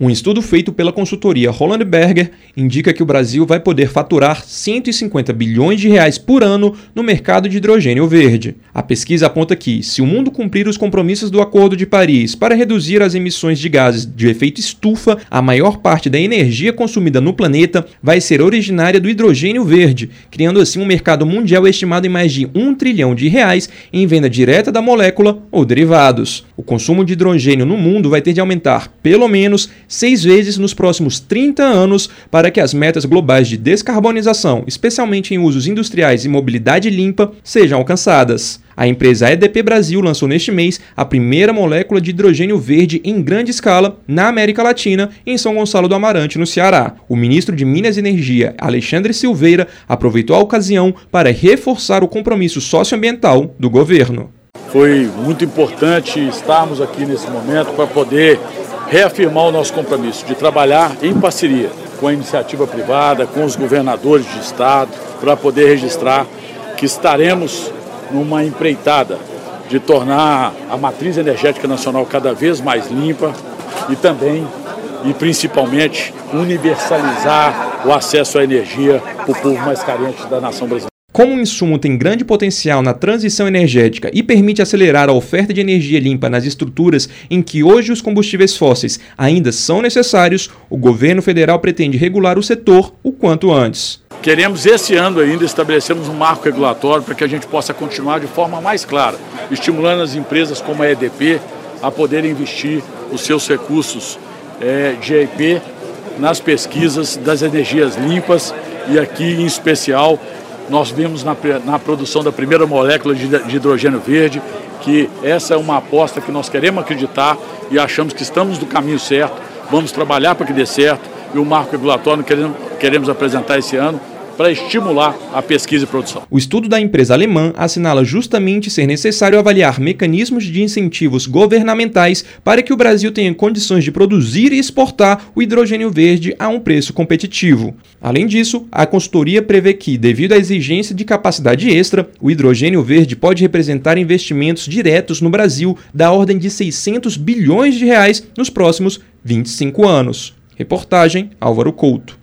Um estudo feito pela consultoria Roland Berger indica que o Brasil vai poder faturar 150 bilhões de reais por ano no mercado de hidrogênio verde. A pesquisa aponta que, se o mundo cumprir os compromissos do Acordo de Paris para reduzir as emissões de gases de efeito estufa, a maior parte da energia consumida no planeta vai ser originária do hidrogênio verde, criando assim um mercado mundial estimado em mais de um trilhão de reais em venda direta da molécula ou derivados. O consumo de hidrogênio no mundo vai ter de aumentar pelo menos seis vezes nos próximos 30 anos para que as metas globais de descarbonização, especialmente em usos industriais e mobilidade limpa, sejam alcançadas. A empresa EDP Brasil lançou neste mês a primeira molécula de hidrogênio verde em grande escala na América Latina, em São Gonçalo do Amarante, no Ceará. O ministro de Minas e Energia, Alexandre Silveira, aproveitou a ocasião para reforçar o compromisso socioambiental do governo. Foi muito importante estarmos aqui nesse momento para poder reafirmar o nosso compromisso de trabalhar em parceria com a iniciativa privada, com os governadores de estado, para poder registrar que estaremos numa empreitada de tornar a matriz energética nacional cada vez mais limpa e também e principalmente universalizar o acesso à energia para o povo mais carente da nação brasileira. Como o insumo tem grande potencial na transição energética e permite acelerar a oferta de energia limpa nas estruturas em que hoje os combustíveis fósseis ainda são necessários, o governo federal pretende regular o setor o quanto antes. Queremos esse ano ainda estabelecermos um marco regulatório para que a gente possa continuar de forma mais clara, estimulando as empresas como a EDP a poderem investir os seus recursos é, de EIP nas pesquisas das energias limpas e aqui em especial nós vimos na, na produção da primeira molécula de, de hidrogênio verde que essa é uma aposta que nós queremos acreditar e achamos que estamos no caminho certo, vamos trabalhar para que dê certo e o marco regulatório queremos, queremos apresentar esse ano para estimular a pesquisa e produção. O estudo da empresa alemã assinala justamente ser necessário avaliar mecanismos de incentivos governamentais para que o Brasil tenha condições de produzir e exportar o hidrogênio verde a um preço competitivo. Além disso, a consultoria prevê que, devido à exigência de capacidade extra, o hidrogênio verde pode representar investimentos diretos no Brasil da ordem de 600 bilhões de reais nos próximos 25 anos. Reportagem Álvaro Couto.